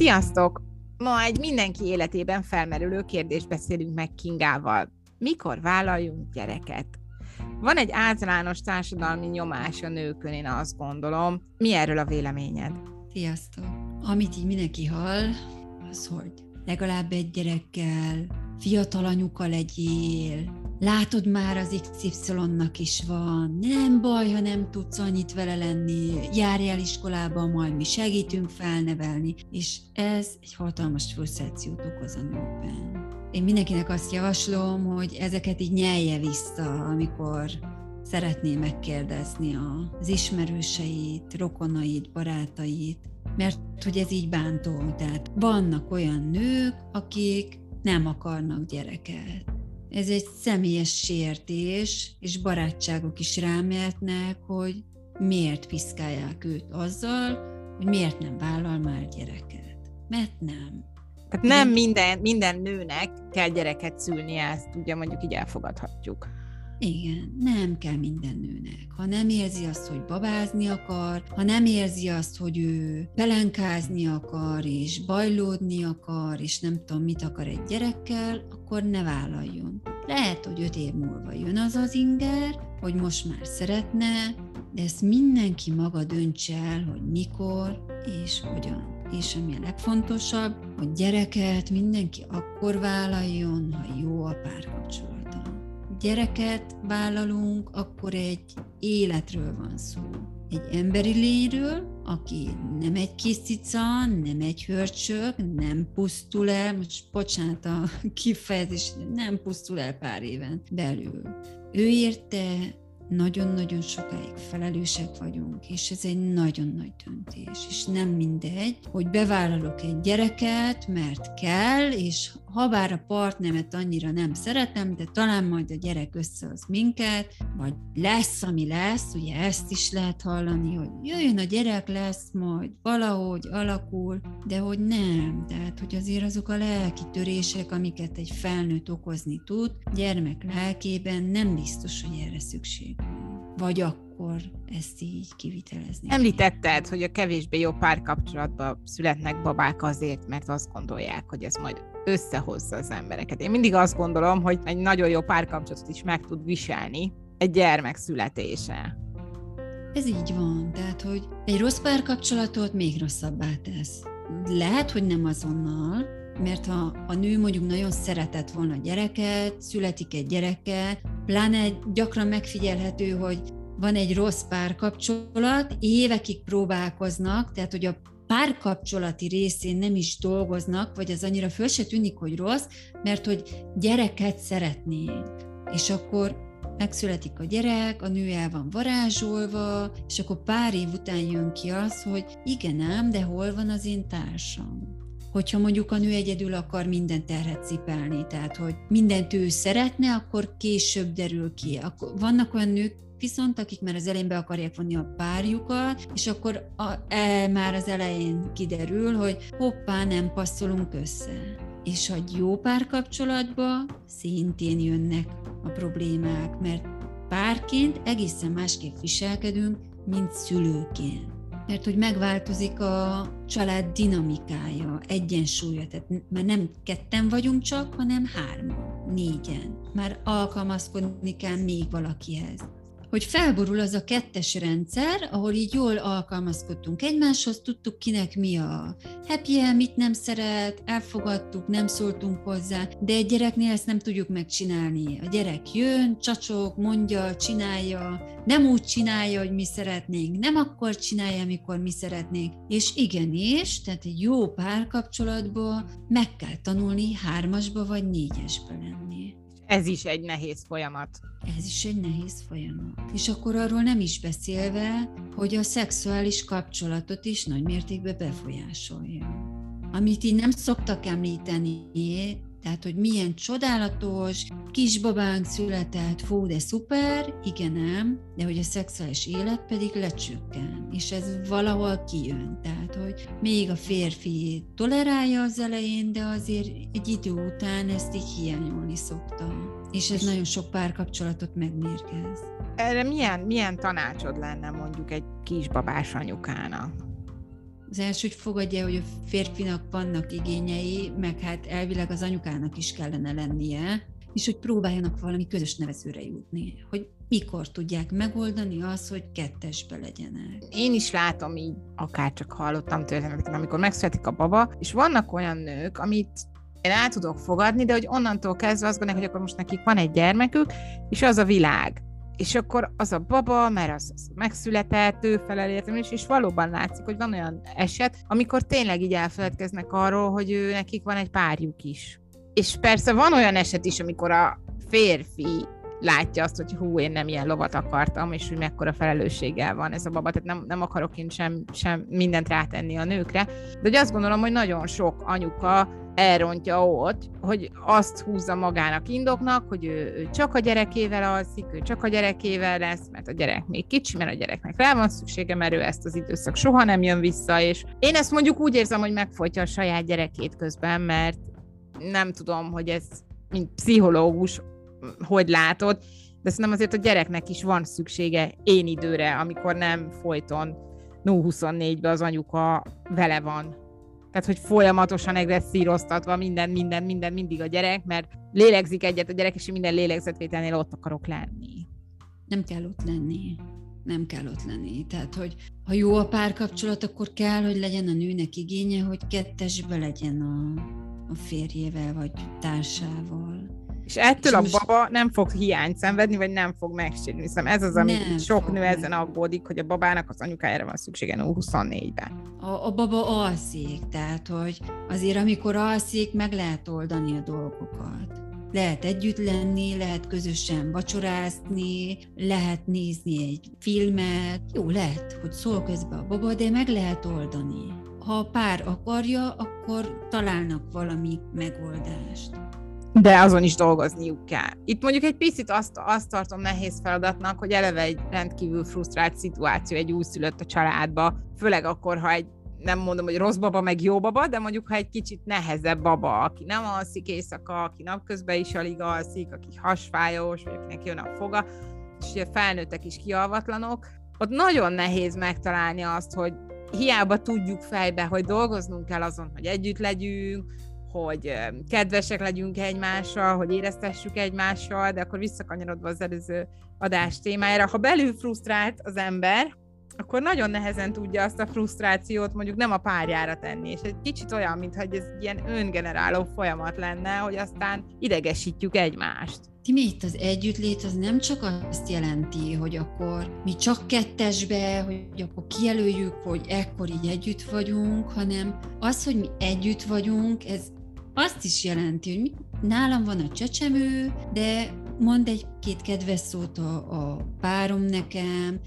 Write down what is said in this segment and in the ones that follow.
Sziasztok! Ma egy mindenki életében felmerülő kérdést beszélünk meg Kingával. Mikor vállaljunk gyereket? Van egy általános társadalmi nyomás a nőkön, én azt gondolom. Mi erről a véleményed? Sziasztok! Amit így mindenki hall, az, hogy legalább egy gyerekkel, fiatal anyuka legyél, látod már az XY-nak is van, nem baj, ha nem tudsz annyit vele lenni, járjál iskolába, majd mi segítünk felnevelni, és ez egy hatalmas frusztrációt okoz a nőkben. Én mindenkinek azt javaslom, hogy ezeket így nyelje vissza, amikor szeretné megkérdezni az ismerőseit, rokonait, barátait, mert hogy ez így bántó. Tehát vannak olyan nők, akik nem akarnak gyereket. Ez egy személyes sértés, és barátságok is rámehetnek, hogy miért piszkálják őt azzal, hogy miért nem vállal már gyereket. Mert nem. Tehát nem minden, minden nőnek kell gyereket szülnie, ezt ugye mondjuk így elfogadhatjuk. Igen, nem kell minden nőnek. Ha nem érzi azt, hogy babázni akar, ha nem érzi azt, hogy ő pelenkázni akar, és bajlódni akar, és nem tudom, mit akar egy gyerekkel, akkor ne vállaljon. Lehet, hogy öt év múlva jön az az inger, hogy most már szeretne, de ezt mindenki maga döntse el, hogy mikor és hogyan. És ami a legfontosabb, hogy gyereket mindenki akkor vállaljon, ha jó a párkapcsolat gyereket vállalunk, akkor egy életről van szó. Egy emberi lényről, aki nem egy kis cica, nem egy hörcsök, nem pusztul el, most bocsánat a kifejezés, nem pusztul el pár éven belül. Ő érte nagyon-nagyon sokáig felelősek vagyunk, és ez egy nagyon nagy döntés, és nem mindegy, hogy bevállalok egy gyereket, mert kell, és ha bár a partnemet annyira nem szeretem, de talán majd a gyerek összehoz minket, vagy lesz, ami lesz, ugye ezt is lehet hallani, hogy jöjjön a gyerek, lesz majd valahogy alakul, de hogy nem, tehát hogy azért azok a lelki törések, amiket egy felnőtt okozni tud, gyermek lelkében nem biztos, hogy erre szükség. Vagy akkor ezt így kivitelezni. Említetted, hogy a kevésbé jó párkapcsolatban születnek babák azért, mert azt gondolják, hogy ez majd összehozza az embereket. Én mindig azt gondolom, hogy egy nagyon jó párkapcsolatot is meg tud viselni egy gyermek születése. Ez így van, tehát, hogy egy rossz párkapcsolatot még rosszabbá tesz. Lehet, hogy nem azonnal, mert ha a nő mondjuk nagyon szeretett volna gyereket, születik egy gyereke, pláne gyakran megfigyelhető, hogy van egy rossz párkapcsolat, évekig próbálkoznak, tehát hogy a párkapcsolati részén nem is dolgoznak, vagy az annyira föl se tűnik, hogy rossz, mert hogy gyereket szeretnénk. És akkor megszületik a gyerek, a nő el van varázsolva, és akkor pár év után jön ki az, hogy igen ám, de hol van az én társam? Hogyha mondjuk a nő egyedül akar minden terhet cipelni, tehát hogy mindent ő szeretne, akkor később derül ki. Akkor vannak olyan nők, viszont akik már az elején be akarják vonni a párjukat, és akkor a, e, már az elején kiderül, hogy hoppá, nem passzolunk össze. És a jó párkapcsolatba szintén jönnek a problémák, mert párként egészen másképp viselkedünk, mint szülőként. Mert hogy megváltozik a család dinamikája, egyensúlya, tehát már nem ketten vagyunk csak, hanem hárman, négyen. Már alkalmazkodni kell még valakihez hogy felborul az a kettes rendszer, ahol így jól alkalmazkodtunk egymáshoz, tudtuk kinek mi a happy mit nem szeret, elfogadtuk, nem szóltunk hozzá, de egy gyereknél ezt nem tudjuk megcsinálni. A gyerek jön, csacsog, mondja, csinálja, nem úgy csinálja, hogy mi szeretnénk, nem akkor csinálja, amikor mi szeretnénk. És igenis, tehát egy jó párkapcsolatból meg kell tanulni hármasba vagy négyesbe lenni. Ez is egy nehéz folyamat. Ez is egy nehéz folyamat. És akkor arról nem is beszélve, hogy a szexuális kapcsolatot is nagy mértékben befolyásolja. Amit így nem szoktak említeni, tehát, hogy milyen csodálatos, kisbabánk született, fú, de szuper, igen nem, de hogy a szexuális élet pedig lecsökken, és ez valahol kijön. Tehát, hogy még a férfi tolerálja az elején, de azért egy idő után ezt így hiányolni szokta. És ez nagyon sok párkapcsolatot megmérgez. Erre milyen, milyen tanácsod lenne mondjuk egy kisbabás anyukának? Az első, hogy fogadja, hogy a férfinak vannak igényei, meg hát elvileg az anyukának is kellene lennie, és hogy próbáljanak valami közös nevezőre jutni, hogy mikor tudják megoldani az, hogy kettesbe legyenek. Én is látom így, akár csak hallottam történeteket, amikor megszületik a baba, és vannak olyan nők, amit én el tudok fogadni, de hogy onnantól kezdve azt gondolják, hogy akkor most nekik van egy gyermekük, és az a világ. És akkor az a baba, mert az, az megszületett, ő felel is, és valóban látszik, hogy van olyan eset, amikor tényleg így elfeledkeznek arról, hogy ő, nekik van egy párjuk is. És persze van olyan eset is, amikor a férfi látja azt, hogy hú, én nem ilyen lovat akartam, és hogy mekkora felelősséggel van ez a baba, tehát nem, nem akarok én sem, sem mindent rátenni a nőkre, de hogy azt gondolom, hogy nagyon sok anyuka elrontja ott, hogy azt húzza magának indoknak, hogy ő, ő csak a gyerekével alszik, ő csak a gyerekével lesz, mert a gyerek még kicsi, mert a gyereknek rá van szüksége, mert ő ezt az időszak soha nem jön vissza, és én ezt mondjuk úgy érzem, hogy megfolytja a saját gyerekét közben, mert nem tudom, hogy ez mint pszichológus hogy látod, de szerintem azért a gyereknek is van szüksége én időre, amikor nem folyton 0-24-ben az anyuka vele van. Tehát, hogy folyamatosan egresszíroztatva minden, minden, minden, mindig a gyerek, mert lélegzik egyet a gyerek, és minden lélegzetvételnél ott akarok lenni. Nem kell ott lenni. Nem kell ott lenni. Tehát, hogy ha jó a párkapcsolat, akkor kell, hogy legyen a nőnek igénye, hogy kettesbe legyen a, a férjével, vagy társával és ettől a baba nem fog hiányt szenvedni, vagy nem fog megsérülni. Hiszem ez az, ami nem sok nő ezen aggódik, hogy a babának az anyukájára van szüksége 24-ben. A, a baba alszik, tehát hogy azért amikor alszik, meg lehet oldani a dolgokat. Lehet együtt lenni, lehet közösen vacsorázni, lehet nézni egy filmet. Jó, lehet, hogy szól közben a baba, de meg lehet oldani. Ha a pár akarja, akkor találnak valami megoldást de azon is dolgozniuk kell. Itt mondjuk egy picit azt, azt tartom nehéz feladatnak, hogy eleve egy rendkívül frusztrált szituáció egy újszülött a családba, főleg akkor, ha egy nem mondom, hogy rossz baba, meg jó baba, de mondjuk, ha egy kicsit nehezebb baba, aki nem alszik éjszaka, aki napközben is alig alszik, aki hasfájós, vagy akinek jön a foga, és ugye felnőttek is kialvatlanok, ott nagyon nehéz megtalálni azt, hogy hiába tudjuk fejbe, hogy dolgoznunk kell azon, hogy együtt legyünk, hogy kedvesek legyünk egymással, hogy éreztessük egymással, de akkor visszakanyarodva az előző adás témájára, ha belül frusztrált az ember, akkor nagyon nehezen tudja azt a frusztrációt mondjuk nem a párjára tenni, és egy kicsit olyan, mintha ez ilyen öngeneráló folyamat lenne, hogy aztán idegesítjük egymást. Timi, itt az együttlét az nem csak azt jelenti, hogy akkor mi csak kettesbe, hogy akkor kijelöljük, hogy ekkor így együtt vagyunk, hanem az, hogy mi együtt vagyunk, ez azt is jelenti, hogy nálam van a csecsemő, de mond egy-két kedves szót a, a párom nekem,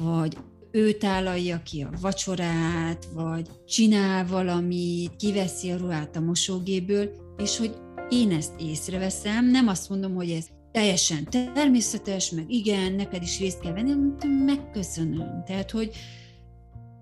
vagy ő tálalja ki a vacsorát, vagy csinál valamit, kiveszi a ruhát a mosógéből, és hogy én ezt észreveszem, nem azt mondom, hogy ez teljesen természetes, meg igen, neked is részt kell venni, megköszönöm. Tehát, hogy,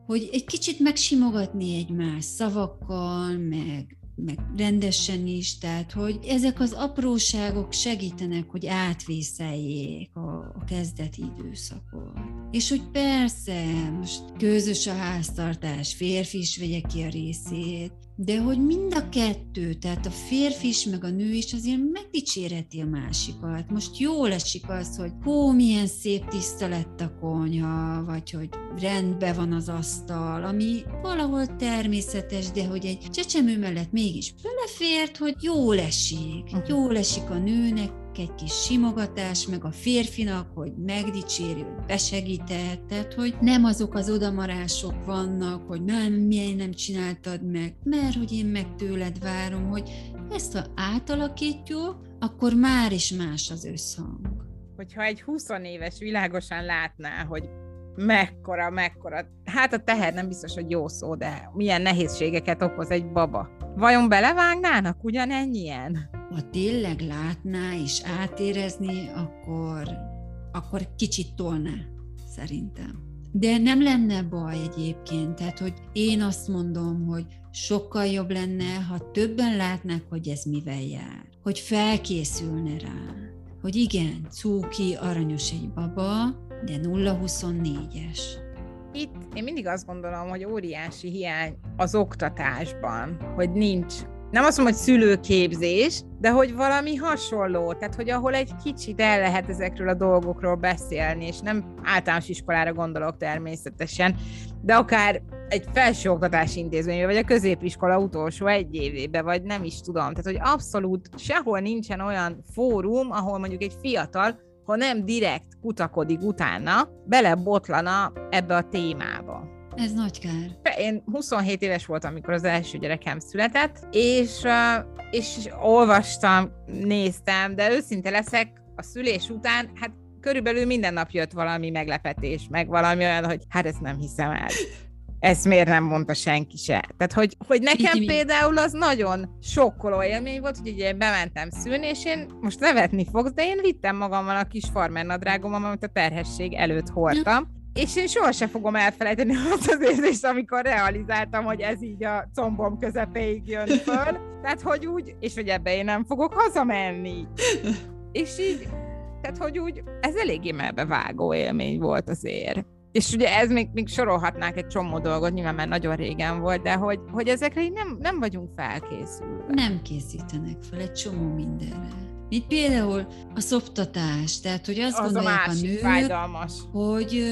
hogy egy kicsit megsimogatni egymás szavakkal, meg meg rendesen is, tehát hogy ezek az apróságok segítenek, hogy átvészeljék a, a kezdeti időszakot. És hogy persze, most közös a háztartás, férfi is vegye ki a részét, de hogy mind a kettő, tehát a férfi is, meg a nő is azért megdicséreti a másikat. Most jól esik az, hogy hó, milyen szép tiszta lett a konyha, vagy hogy rendben van az asztal, ami valahol természetes, de hogy egy csecsemő mellett mégis belefért, hogy jól esik. Jól esik a nőnek, egy kis simogatás, meg a férfinak, hogy megdicséri, hogy besegített, tehát hogy nem azok az odamarások vannak, hogy nem, miért nem csináltad meg, mert hogy én meg tőled várom, hogy ezt ha átalakítjuk, akkor már is más az összhang. Hogyha egy 20 éves világosan látná, hogy mekkora, mekkora, hát a teher nem biztos, hogy jó szó, de milyen nehézségeket okoz egy baba. Vajon belevágnának ugyanennyien? ha tényleg látná és átérezni, akkor, akkor kicsit tolná, szerintem. De nem lenne baj egyébként, tehát hogy én azt mondom, hogy sokkal jobb lenne, ha többen látnák, hogy ez mivel jár, hogy felkészülne rá, hogy igen, cuki, aranyos egy baba, de 0-24-es. itt én mindig azt gondolom, hogy óriási hiány az oktatásban, hogy nincs nem azt mondom, hogy szülőképzés, de hogy valami hasonló, tehát hogy ahol egy kicsit el lehet ezekről a dolgokról beszélni, és nem általános iskolára gondolok természetesen, de akár egy felsőoktatási intézménybe, vagy a középiskola utolsó egy évébe, vagy nem is tudom. Tehát, hogy abszolút sehol nincsen olyan fórum, ahol mondjuk egy fiatal, ha nem direkt kutakodik utána, belebotlana ebbe a témába. Ez nagy kár. Én 27 éves voltam, amikor az első gyerekem született, és, és olvastam, néztem, de őszinte leszek, a szülés után, hát körülbelül minden nap jött valami meglepetés, meg valami olyan, hogy hát ezt nem hiszem el. Ezt miért nem mondta senki se? Tehát, hogy, hogy nekem például az nagyon sokkoló élmény volt, hogy ugye bementem szülni, és én most nevetni fogsz, de én vittem magammal a kis farmer nadrágom, amit a terhesség előtt hordtam, és én sohasem fogom elfelejteni azt az érzést, amikor realizáltam, hogy ez így a combom közepéig jön föl. Tehát, hogy úgy, és hogy ebbe én nem fogok hazamenni. És így, tehát, hogy úgy, ez eléggé melbevágó élmény volt azért. És ugye ez még, még sorolhatnánk egy csomó dolgot, nyilván már nagyon régen volt, de hogy, hogy ezekre így nem, nem vagyunk felkészülve. Nem készítenek fel egy csomó mindenre. Mint például a szoptatás, tehát hogy azt az gondolják a, a nők, fájdalmas. hogy,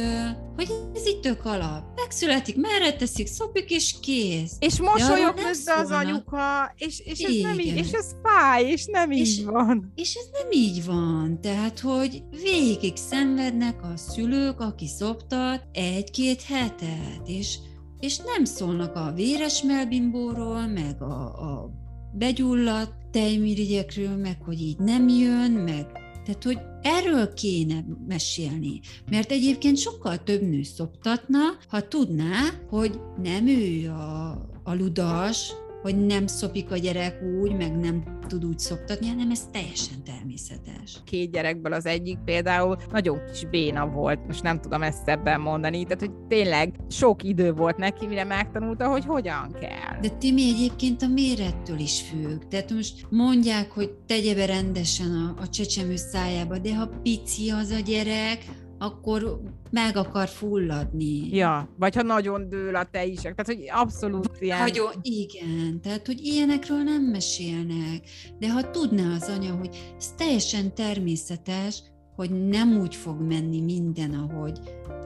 hogy ez itt tök alap. Megszületik, merre teszik, szopik és kész. És mosolyog közben az anyuka, és, és, ez nem így, és ez fáj, és nem és, így van. És ez nem így van. Tehát, hogy végig szenvednek a szülők, aki szoptat egy-két hetet, és, és nem szólnak a véres melbimbóról, meg a, a begyulladt tejmirigyekről, meg hogy így nem jön, meg tehát, hogy erről kéne mesélni, mert egyébként sokkal több nő szoptatna, ha tudná, hogy nem ő a, a ludas, hogy nem szopik a gyerek úgy, meg nem tud úgy szoptatni, hanem ez teljesen természetes. Két gyerekből az egyik például nagyon kis béna volt, most nem tudom ezt ebben mondani, tehát hogy tényleg sok idő volt neki, mire megtanulta, hogy hogyan kell. De Timi egyébként a mérettől is függ. Tehát most mondják, hogy tegye be rendesen a, a csecsemő szájába, de ha pici az a gyerek, akkor meg akar fulladni. Ja, vagy ha nagyon dől a te is. Tehát, hogy abszolút ilyen... Nagyon, igen, tehát, hogy ilyenekről nem mesélnek. De ha tudná az anya, hogy ez teljesen természetes, hogy nem úgy fog menni minden, ahogy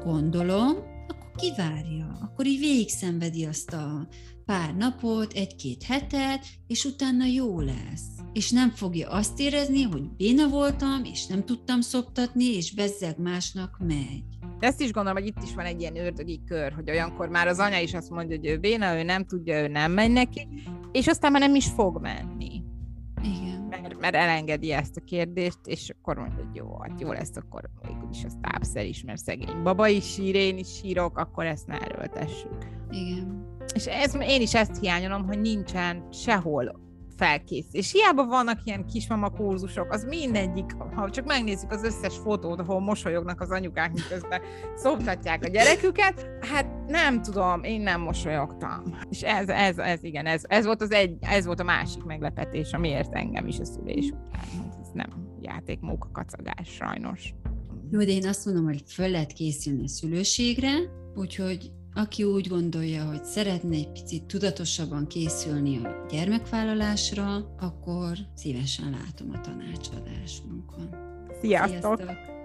gondolom, kivárja, akkor így végig szenvedi azt a pár napot, egy-két hetet, és utána jó lesz. És nem fogja azt érezni, hogy béna voltam, és nem tudtam szoptatni, és bezzeg másnak megy. De ezt is gondolom, hogy itt is van egy ilyen ördögi kör, hogy olyankor már az anya is azt mondja, hogy ő béna, ő nem tudja, ő nem megy neki, és aztán már nem is fog menni. Mert, mert elengedi ezt a kérdést, és akkor mondja, hogy jó, hát jó lesz, akkor is az tápszer is, mert szegény baba is sír, én is sírok, akkor ezt ne erőltessük. Igen. És ez, én is ezt hiányolom, hogy nincsen sehol felkész. És hiába vannak ilyen kismama kurzusok, az mindegyik, ha csak megnézzük az összes fotót, ahol mosolyognak az anyukák, miközben szoptatják a gyereküket, hát nem tudom, én nem mosolyogtam. És ez, ez, ez igen, ez, ez, volt az egy, ez volt a másik meglepetés, amiért engem is a szülés után. Ez nem játék kacagás, sajnos. Jó, de én azt mondom, hogy föl lehet készülni a szülőségre, úgyhogy aki úgy gondolja, hogy szeretne egy picit tudatosabban készülni a gyermekvállalásra, akkor szívesen látom a tanácsadásunkon. Sziasztok! Sziasztok.